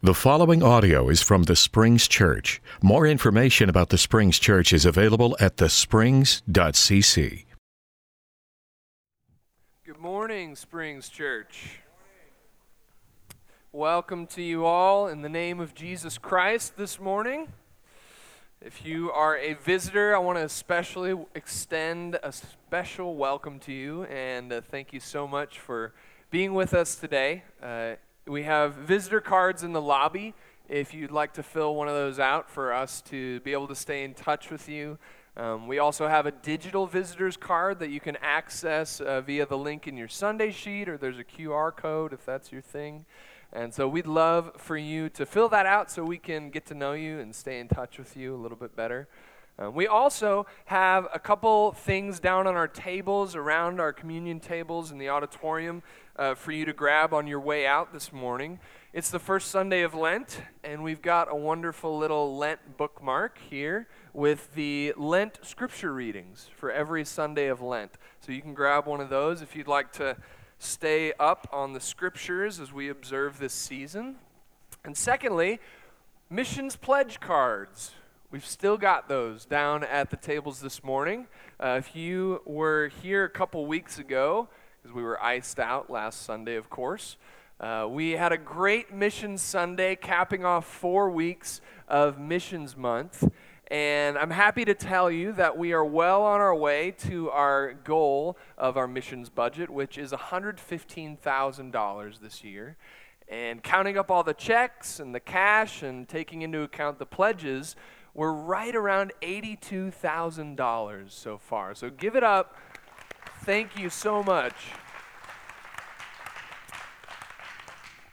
The following audio is from the Springs Church. More information about the Springs Church is available at thesprings.cc. Good morning, Springs Church. Welcome to you all in the name of Jesus Christ this morning. If you are a visitor, I want to especially extend a special welcome to you and uh, thank you so much for being with us today. Uh, we have visitor cards in the lobby if you'd like to fill one of those out for us to be able to stay in touch with you. Um, we also have a digital visitor's card that you can access uh, via the link in your Sunday sheet, or there's a QR code if that's your thing. And so we'd love for you to fill that out so we can get to know you and stay in touch with you a little bit better. Um, we also have a couple things down on our tables, around our communion tables in the auditorium, uh, for you to grab on your way out this morning. It's the first Sunday of Lent, and we've got a wonderful little Lent bookmark here with the Lent scripture readings for every Sunday of Lent. So you can grab one of those if you'd like to stay up on the scriptures as we observe this season. And secondly, missions pledge cards. We've still got those down at the tables this morning. Uh, if you were here a couple weeks ago, because we were iced out last Sunday, of course, uh, we had a great Mission Sunday capping off four weeks of Missions Month. And I'm happy to tell you that we are well on our way to our goal of our missions budget, which is $115,000 this year. And counting up all the checks and the cash and taking into account the pledges, we're right around $82,000 so far. So give it up. Thank you so much.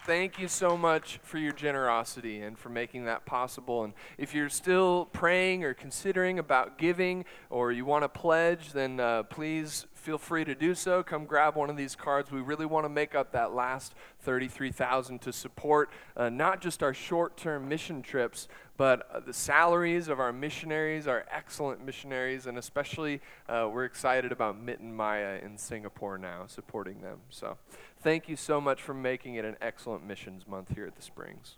Thank you so much for your generosity and for making that possible. And if you're still praying or considering about giving or you want to pledge, then uh, please feel free to do so. Come grab one of these cards. We really want to make up that last 33,000 to support uh, not just our short-term mission trips, but uh, the salaries of our missionaries, are excellent missionaries, and especially uh, we're excited about Mitten Maya in Singapore now, supporting them. So thank you so much for making it an excellent missions month here at the Springs.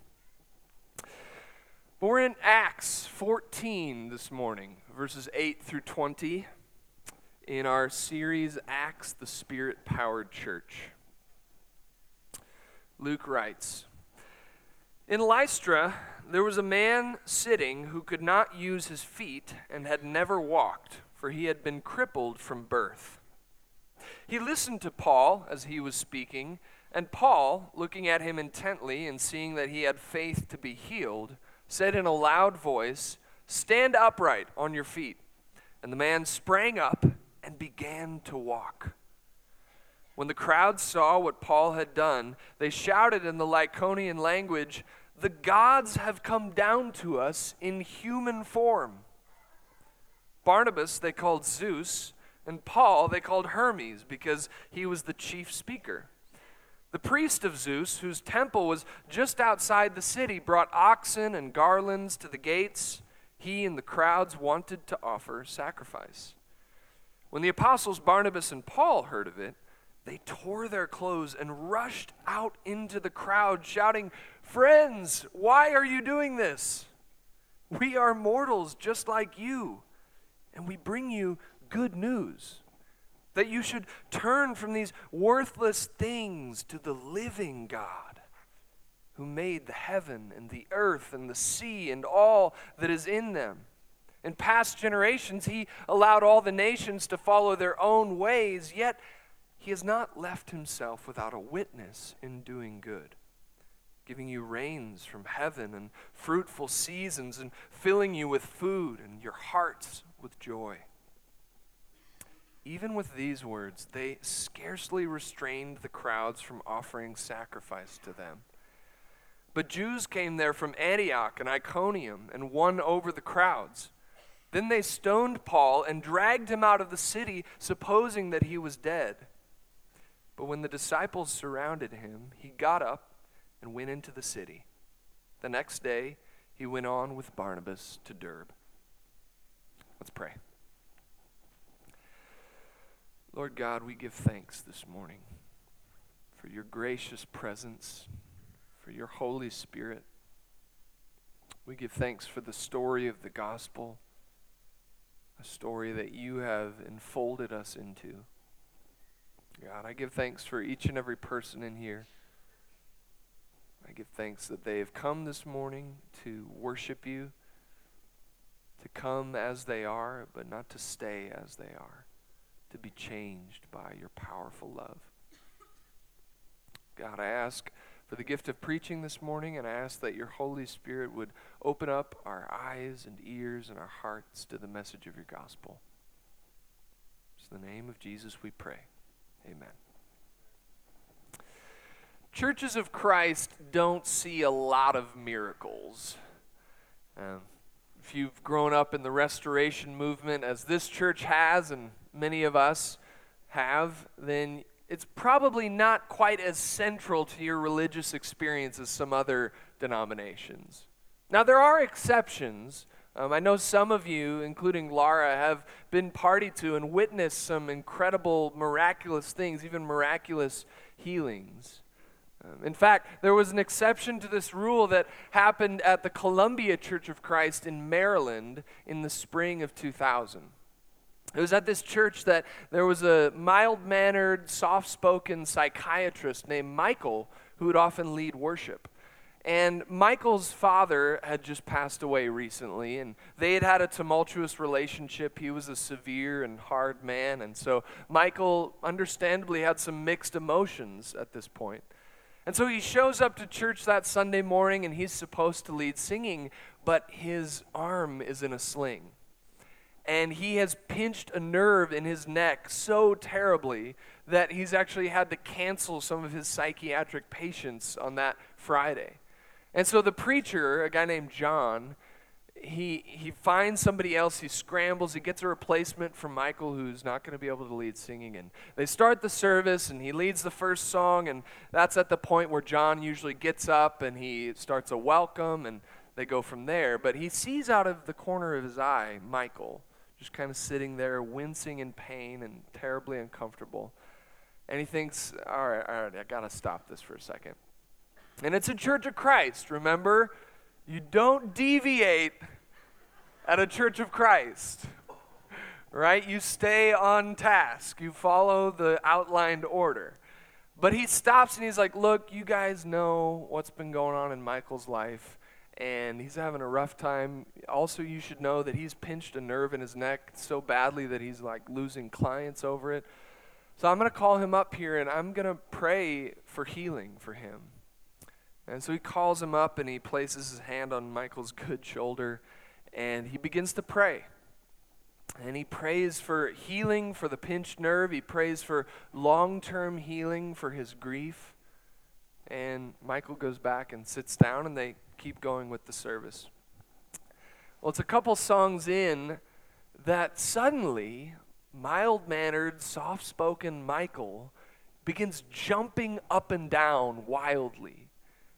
But we're in Acts 14 this morning, verses 8 through 20 in our series, Acts, the Spirit Powered Church. Luke writes In Lystra, there was a man sitting who could not use his feet and had never walked, for he had been crippled from birth. He listened to Paul as he was speaking, and Paul, looking at him intently and seeing that he had faith to be healed, said in a loud voice, Stand upright on your feet. And the man sprang up and began to walk. When the crowd saw what Paul had done, they shouted in the Lycaonian language, The gods have come down to us in human form. Barnabas they called Zeus, and Paul they called Hermes because he was the chief speaker. The priest of Zeus, whose temple was just outside the city, brought oxen and garlands to the gates. He and the crowds wanted to offer sacrifice. When the apostles Barnabas and Paul heard of it, they tore their clothes and rushed out into the crowd, shouting, Friends, why are you doing this? We are mortals just like you, and we bring you good news that you should turn from these worthless things to the living God who made the heaven and the earth and the sea and all that is in them in past generations, he allowed all the nations to follow their own ways, yet he has not left himself without a witness in doing good, giving you rains from heaven and fruitful seasons, and filling you with food and your hearts with joy. Even with these words, they scarcely restrained the crowds from offering sacrifice to them. But Jews came there from Antioch and Iconium and won over the crowds. Then they stoned Paul and dragged him out of the city, supposing that he was dead. But when the disciples surrounded him, he got up and went into the city. The next day, he went on with Barnabas to Derbe. Let's pray. Lord God, we give thanks this morning for your gracious presence, for your Holy Spirit We give thanks for the story of the gospel, a story that you have enfolded us into. God, I give thanks for each and every person in here. I give thanks that they have come this morning to worship you, to come as they are, but not to stay as they are, to be changed by your powerful love. God, I ask for the gift of preaching this morning, and I ask that your Holy Spirit would open up our eyes and ears and our hearts to the message of your gospel. In the name of Jesus we pray. Amen. Churches of Christ don't see a lot of miracles. Um, if you've grown up in the restoration movement, as this church has, and many of us have, then it's probably not quite as central to your religious experience as some other denominations. Now, there are exceptions. Um, I know some of you, including Laura, have been party to and witnessed some incredible, miraculous things, even miraculous healings. Um, in fact, there was an exception to this rule that happened at the Columbia Church of Christ in Maryland in the spring of 2000. It was at this church that there was a mild mannered, soft spoken psychiatrist named Michael who would often lead worship. And Michael's father had just passed away recently, and they had had a tumultuous relationship. He was a severe and hard man, and so Michael understandably had some mixed emotions at this point. And so he shows up to church that Sunday morning, and he's supposed to lead singing, but his arm is in a sling. And he has pinched a nerve in his neck so terribly that he's actually had to cancel some of his psychiatric patients on that Friday. And so the preacher, a guy named John, he, he finds somebody else, he scrambles, he gets a replacement from Michael who's not going to be able to lead singing. And they start the service, and he leads the first song, and that's at the point where John usually gets up and he starts a welcome, and they go from there. But he sees out of the corner of his eye Michael, just kind of sitting there, wincing in pain and terribly uncomfortable. And he thinks, all right, all right, I got to stop this for a second. And it's a church of Christ, remember? You don't deviate at a church of Christ, right? You stay on task, you follow the outlined order. But he stops and he's like, Look, you guys know what's been going on in Michael's life, and he's having a rough time. Also, you should know that he's pinched a nerve in his neck so badly that he's like losing clients over it. So I'm going to call him up here and I'm going to pray for healing for him. And so he calls him up and he places his hand on Michael's good shoulder and he begins to pray. And he prays for healing for the pinched nerve. He prays for long term healing for his grief. And Michael goes back and sits down and they keep going with the service. Well, it's a couple songs in that suddenly mild mannered, soft spoken Michael begins jumping up and down wildly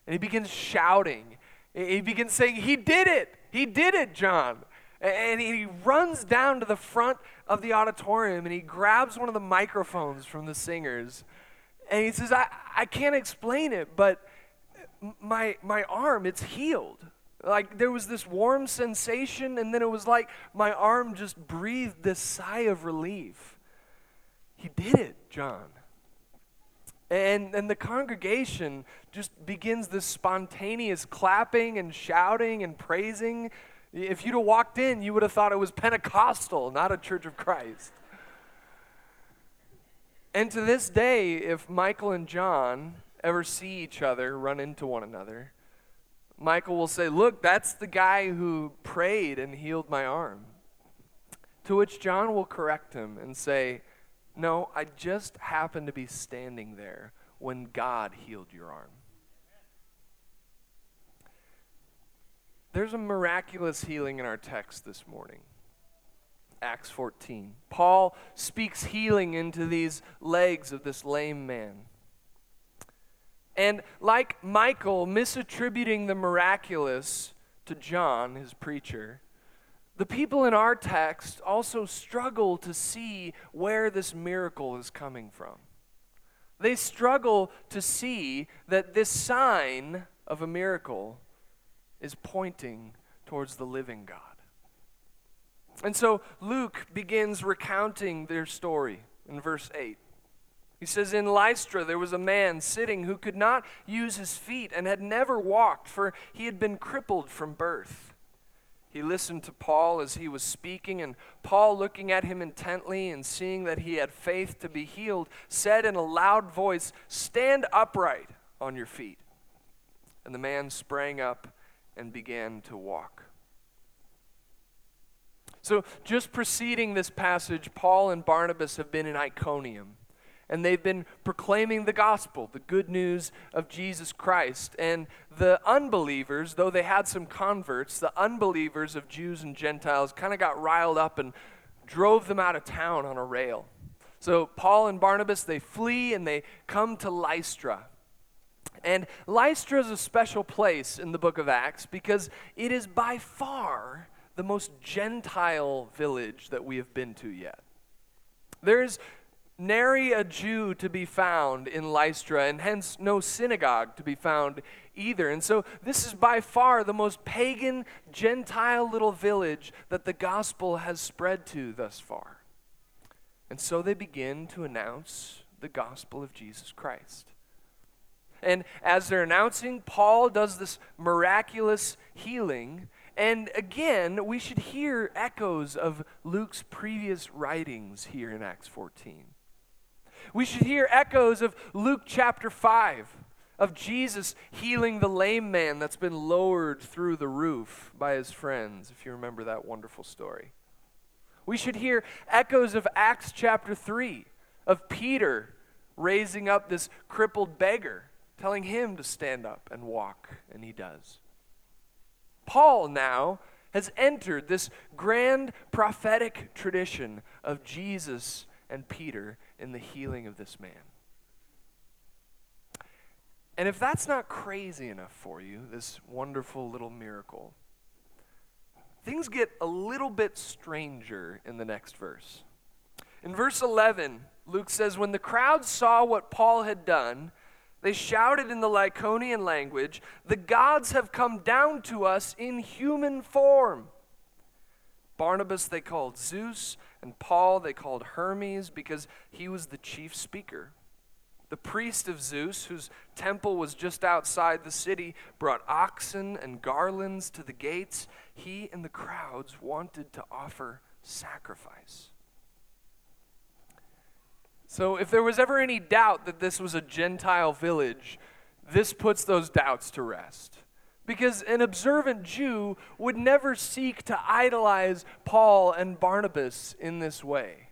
and he begins shouting. He begins saying, He did it! He did it, John! And he runs down to the front of the auditorium and he grabs one of the microphones from the singers. And he says, I, I can't explain it, but my, my arm, it's healed. Like there was this warm sensation, and then it was like my arm just breathed this sigh of relief. He did it, John. And, and the congregation just begins this spontaneous clapping and shouting and praising. If you'd have walked in, you would have thought it was Pentecostal, not a church of Christ. And to this day, if Michael and John ever see each other run into one another, Michael will say, Look, that's the guy who prayed and healed my arm. To which John will correct him and say, no, I just happened to be standing there when God healed your arm. There's a miraculous healing in our text this morning. Acts 14. Paul speaks healing into these legs of this lame man. And like Michael misattributing the miraculous to John, his preacher, the people in our text also struggle to see where this miracle is coming from. They struggle to see that this sign of a miracle is pointing towards the living God. And so Luke begins recounting their story in verse 8. He says, In Lystra there was a man sitting who could not use his feet and had never walked, for he had been crippled from birth. He listened to Paul as he was speaking, and Paul, looking at him intently and seeing that he had faith to be healed, said in a loud voice, Stand upright on your feet. And the man sprang up and began to walk. So, just preceding this passage, Paul and Barnabas have been in Iconium and they've been proclaiming the gospel, the good news of Jesus Christ. And the unbelievers, though they had some converts, the unbelievers of Jews and Gentiles kind of got riled up and drove them out of town on a rail. So Paul and Barnabas, they flee and they come to Lystra. And Lystra is a special place in the book of Acts because it is by far the most Gentile village that we have been to yet. There's nary a Jew to be found in Lystra, and hence no synagogue to be found either. And so, this is by far the most pagan, Gentile little village that the gospel has spread to thus far. And so, they begin to announce the gospel of Jesus Christ. And as they're announcing, Paul does this miraculous healing. And again, we should hear echoes of Luke's previous writings here in Acts 14. We should hear echoes of Luke chapter 5, of Jesus healing the lame man that's been lowered through the roof by his friends, if you remember that wonderful story. We should hear echoes of Acts chapter 3, of Peter raising up this crippled beggar, telling him to stand up and walk, and he does. Paul now has entered this grand prophetic tradition of Jesus and Peter in the healing of this man. And if that's not crazy enough for you, this wonderful little miracle, things get a little bit stranger in the next verse. In verse 11, Luke says, When the crowd saw what Paul had done, they shouted in the Lycaonian language, The gods have come down to us in human form. Barnabas they called Zeus, and Paul they called Hermes because he was the chief speaker. The priest of Zeus, whose temple was just outside the city, brought oxen and garlands to the gates. He and the crowds wanted to offer sacrifice. So, if there was ever any doubt that this was a Gentile village, this puts those doubts to rest. Because an observant Jew would never seek to idolize Paul and Barnabas in this way.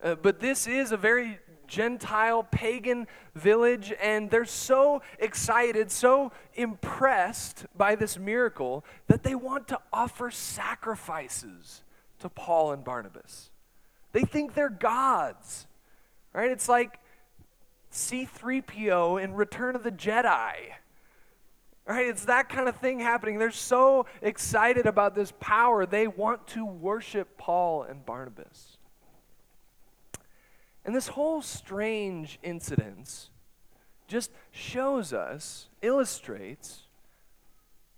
Uh, but this is a very Gentile pagan village, and they're so excited, so impressed by this miracle that they want to offer sacrifices to Paul and Barnabas. They think they're gods, right? It's like C3PO in Return of the Jedi. Right? It's that kind of thing happening. They're so excited about this power, they want to worship Paul and Barnabas. And this whole strange incident just shows us, illustrates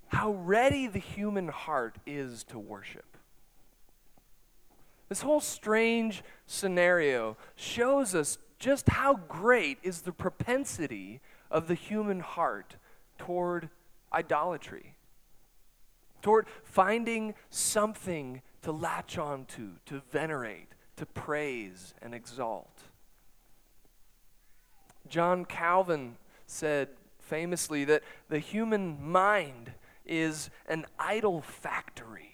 how ready the human heart is to worship. This whole strange scenario shows us just how great is the propensity of the human heart toward idolatry, toward finding something to latch onto, to venerate, to praise and exalt. John Calvin said famously that the human mind is an idol factory.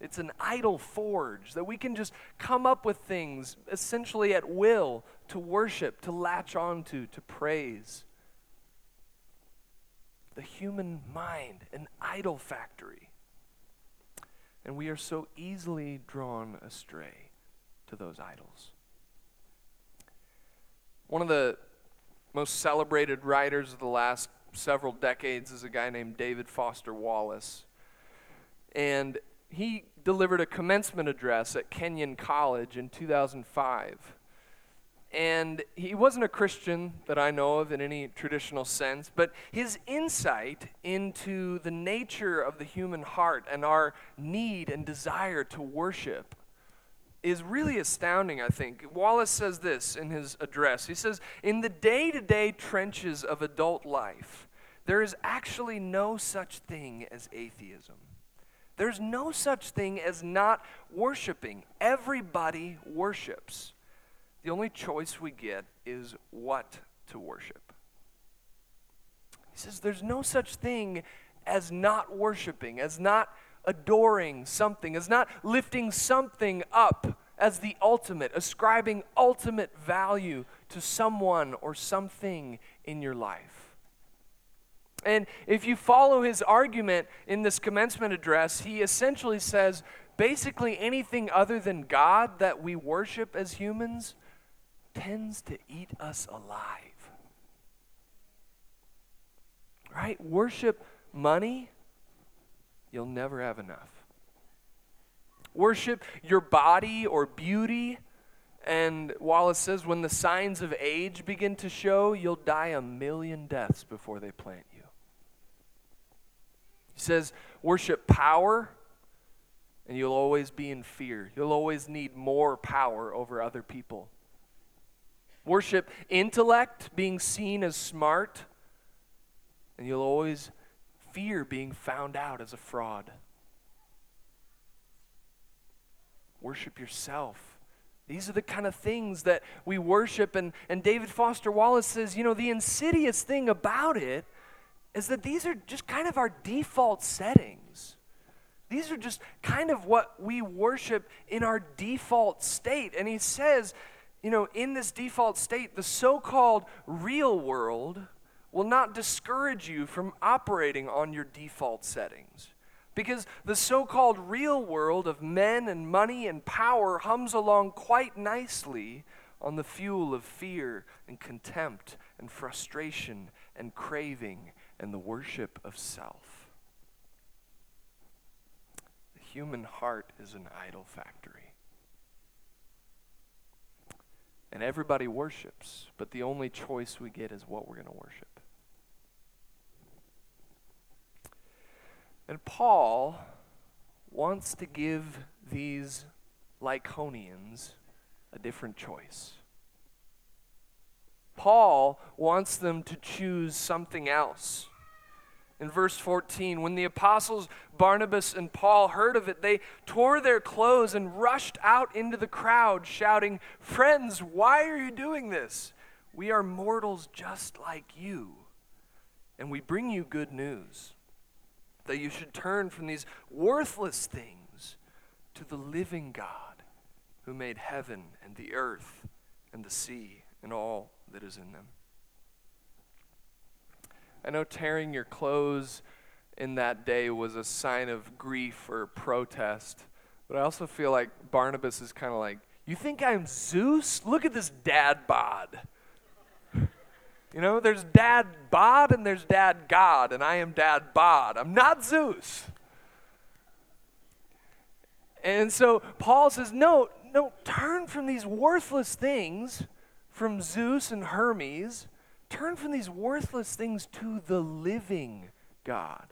It's an idol forge that we can just come up with things essentially at will to worship, to latch onto, to praise the human mind, an idol factory. And we are so easily drawn astray to those idols. One of the most celebrated writers of the last several decades is a guy named David Foster Wallace. And he delivered a commencement address at Kenyon College in 2005. And he wasn't a Christian that I know of in any traditional sense, but his insight into the nature of the human heart and our need and desire to worship is really astounding, I think. Wallace says this in his address. He says, In the day to day trenches of adult life, there is actually no such thing as atheism. There's no such thing as not worshiping. Everybody worships. The only choice we get is what to worship. He says there's no such thing as not worshiping, as not adoring something, as not lifting something up as the ultimate, ascribing ultimate value to someone or something in your life. And if you follow his argument in this commencement address, he essentially says basically anything other than God that we worship as humans tends to eat us alive. Right? Worship money, you'll never have enough. Worship your body or beauty, and Wallace says when the signs of age begin to show, you'll die a million deaths before they plant you. He says, worship power, and you'll always be in fear. You'll always need more power over other people. Worship intellect, being seen as smart, and you'll always fear being found out as a fraud. Worship yourself. These are the kind of things that we worship. And, and David Foster Wallace says, you know, the insidious thing about it is that these are just kind of our default settings. These are just kind of what we worship in our default state. And he says, you know, in this default state, the so called real world will not discourage you from operating on your default settings. Because the so called real world of men and money and power hums along quite nicely on the fuel of fear and contempt and frustration and craving and the worship of self. The human heart is an idol factory. And everybody worships, but the only choice we get is what we're going to worship. And Paul wants to give these Lycaonians a different choice. Paul wants them to choose something else in verse 14. When the apostles Barnabas and Paul heard of it, they tore their clothes and rushed out into the crowd, shouting, Friends, why are you doing this? We are mortals just like you, and we bring you good news that you should turn from these worthless things to the living God who made heaven and the earth and the sea and all that is in them. I know tearing your clothes in that day was a sign of grief or protest, but I also feel like Barnabas is kind of like, You think I'm Zeus? Look at this dad bod. You know, there's dad bod and there's dad God, and I am dad bod. I'm not Zeus. And so Paul says, No, no, turn from these worthless things, from Zeus and Hermes Turn from these worthless things to the living God.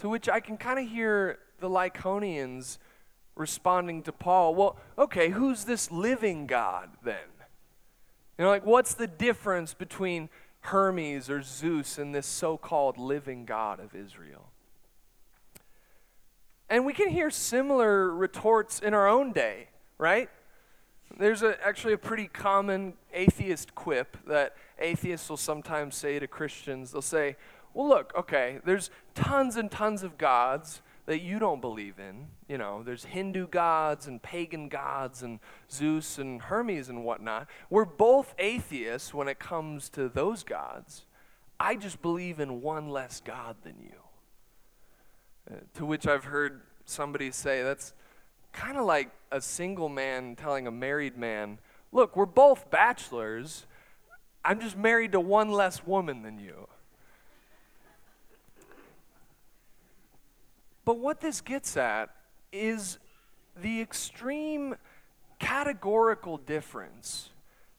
To which I can kind of hear the Lycaonians responding to Paul, well, okay, who's this living God then? You know, like, what's the difference between Hermes or Zeus and this so called living God of Israel? And we can hear similar retorts in our own day, right? There's a, actually a pretty common atheist quip that atheists will sometimes say to Christians. They'll say, well, look, okay, there's tons and tons of gods that you don't believe in. You know, there's Hindu gods and pagan gods and Zeus and Hermes and whatnot. We're both atheists when it comes to those gods. I just believe in one less God than you. Uh, to which I've heard somebody say, that's kind of like a single man telling a married man, Look, we're both bachelors. I'm just married to one less woman than you. But what this gets at is the extreme categorical difference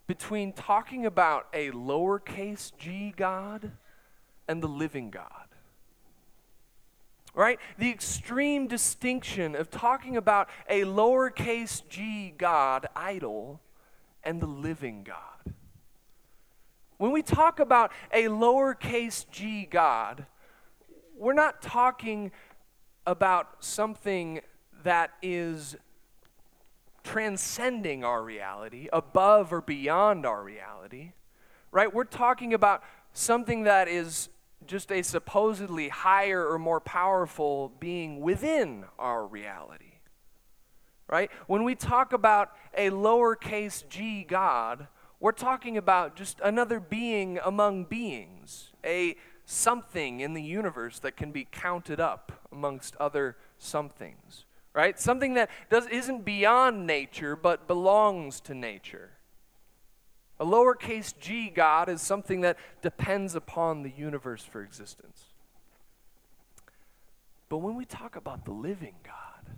between talking about a lowercase g God and the living God. Right? The extreme distinction of talking about a lowercase g God, idol, and the living God. When we talk about a lowercase g God, we're not talking about something that is transcending our reality, above or beyond our reality, right? We're talking about something that is just a supposedly higher or more powerful being within our reality, right? When we talk about a lowercase g God, we're talking about just another being among beings, a something in the universe that can be counted up amongst other somethings right? Something that does, isn't beyond nature, but belongs to nature. A lowercase g God is something that depends upon the universe for existence. But when we talk about the living God,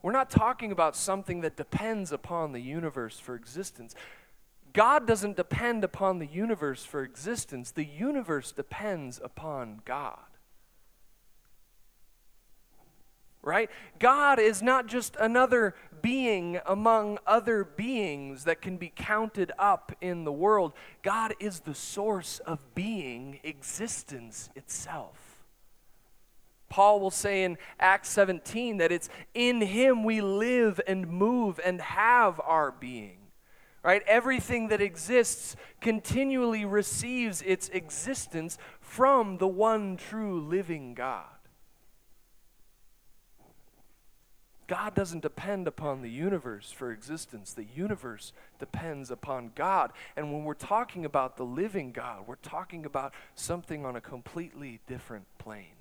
we're not talking about something that depends upon the universe for existence. God doesn't depend upon the universe for existence, the universe depends upon God right? God is not just another being among other beings that can be counted up in the world. God is the source of being, existence itself. Paul will say in Acts 17 that it's in him we live and move and have our being. Right? Everything that exists continually receives its existence from the one true living God. God doesn't depend upon the universe for existence. The universe depends upon God. And when we're talking about the living God, we're talking about something on a completely different plane.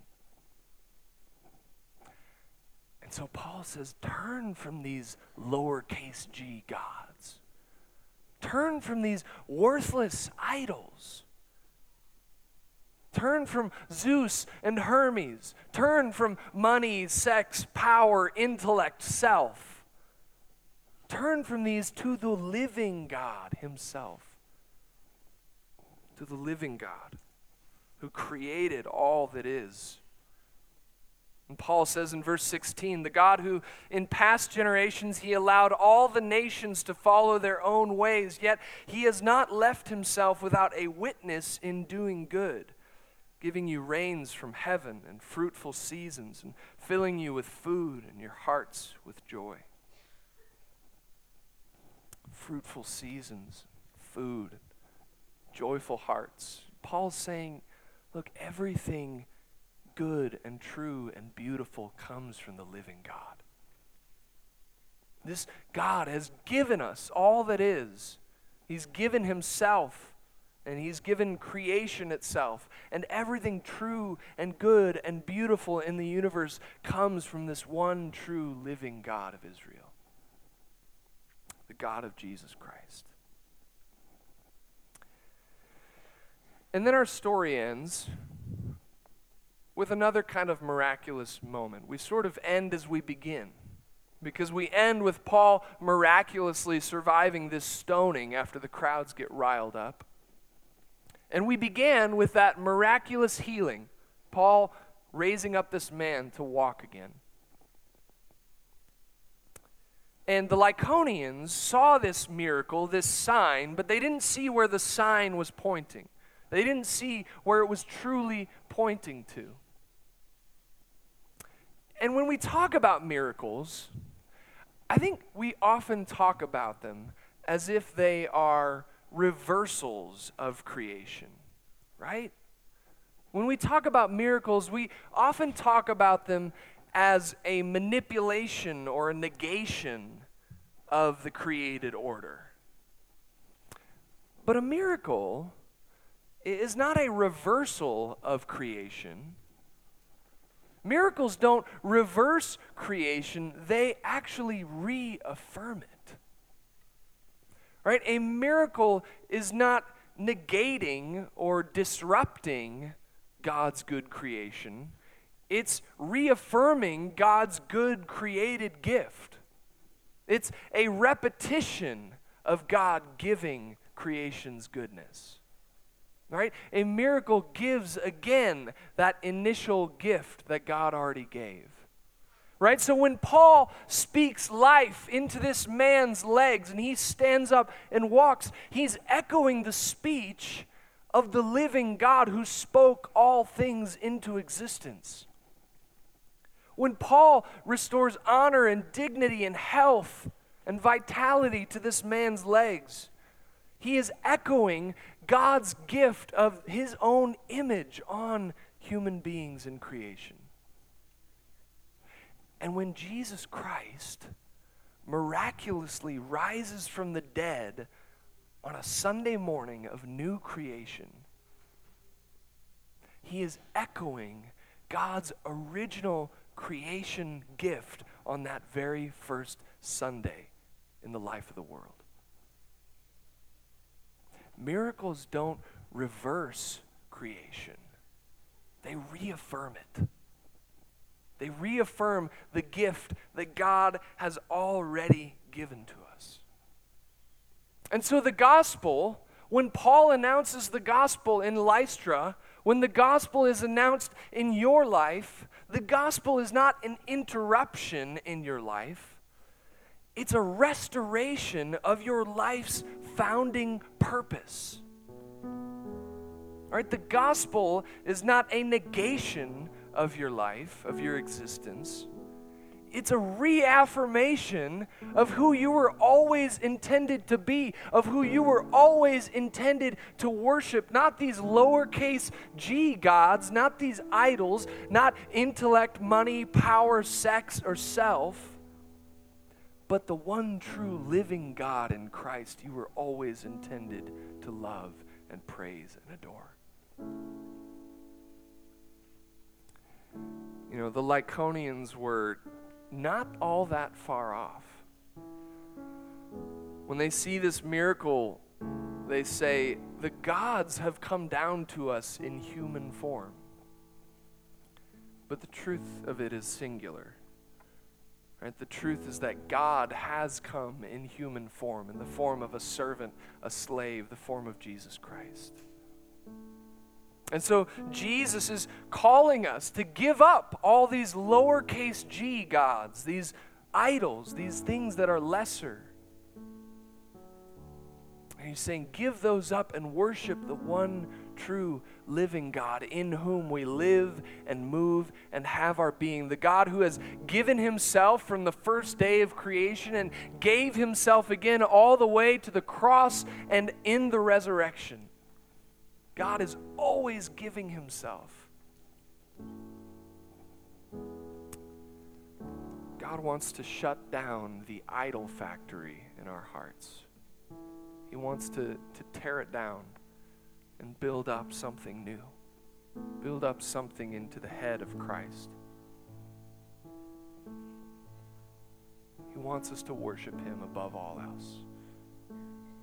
And so Paul says, turn from these lowercase g gods. Turn from these worthless idols Turn from Zeus and Hermes. Turn from money, sex, power, intellect, self. Turn from these to the living God Himself. To the living God who created all that is. And Paul says in verse 16, the God who in past generations he allowed all the nations to follow their own ways, yet he has not left himself without a witness in doing good giving you rains from heaven and fruitful seasons, and filling you with food and your hearts with joy. Fruitful seasons, food, joyful hearts. Paul's saying, look, everything good and true and beautiful comes from the living God. This God has given us all that is. He's given Himself and he's given creation itself. And everything true and good and beautiful in the universe comes from this one true living God of Israel the God of Jesus Christ. And then our story ends with another kind of miraculous moment. We sort of end as we begin. Because we end with Paul miraculously surviving this stoning after the crowds get riled up. And we began with that miraculous healing, Paul raising up this man to walk again. And the Lycaonians saw this miracle, this sign, but they didn't see where the sign was pointing. They didn't see where it was truly pointing to. And when we talk about miracles, I think we often talk about them as if they are reversals of creation, right? When we talk about miracles, we often talk about them as a manipulation or a negation of the created order. But a miracle is not a reversal of creation. Miracles don't reverse creation, they actually reaffirm it. Right? A miracle is not negating or disrupting God's good creation. It's reaffirming God's good created gift. It's a repetition of God giving creation's goodness. Right? A miracle gives again that initial gift that God already gave. Right? So when Paul speaks life into this man's legs and he stands up and walks, he's echoing the speech of the living God who spoke all things into existence. When Paul restores honor and dignity and health and vitality to this man's legs, he is echoing God's gift of his own image on human beings in creation. And when Jesus Christ miraculously rises from the dead on a Sunday morning of new creation, he is echoing God's original creation gift on that very first Sunday in the life of the world. Miracles don't reverse creation, they reaffirm it. They reaffirm the gift that God has already given to us. And so the gospel, when Paul announces the gospel in Lystra, when the gospel is announced in your life, the gospel is not an interruption in your life, it's a restoration of your life's founding purpose. All right, the gospel is not a negation of your life, of your existence. It's a reaffirmation of who you were always intended to be, of who you were always intended to worship. Not these lowercase g gods, not these idols, not intellect, money, power, sex, or self, but the one true living God in Christ you were always intended to love and praise and adore. You know, the Lycaonians were not all that far off. When they see this miracle, they say, The gods have come down to us in human form. But the truth of it is singular. Right? The truth is that God has come in human form, in the form of a servant, a slave, the form of Jesus Christ. And so Jesus is calling us to give up all these lowercase g gods, these idols, these things that are lesser. And he's saying, give those up and worship the one true living God in whom we live and move and have our being. The God who has given himself from the first day of creation and gave himself again all the way to the cross and in the resurrection. God is always giving himself. God wants to shut down the idol factory in our hearts. He wants to, to tear it down and build up something new, build up something into the head of Christ. He wants us to worship Him above all else.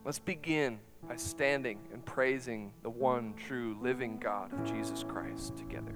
Let's begin by standing and praising the one true living God of Jesus Christ together.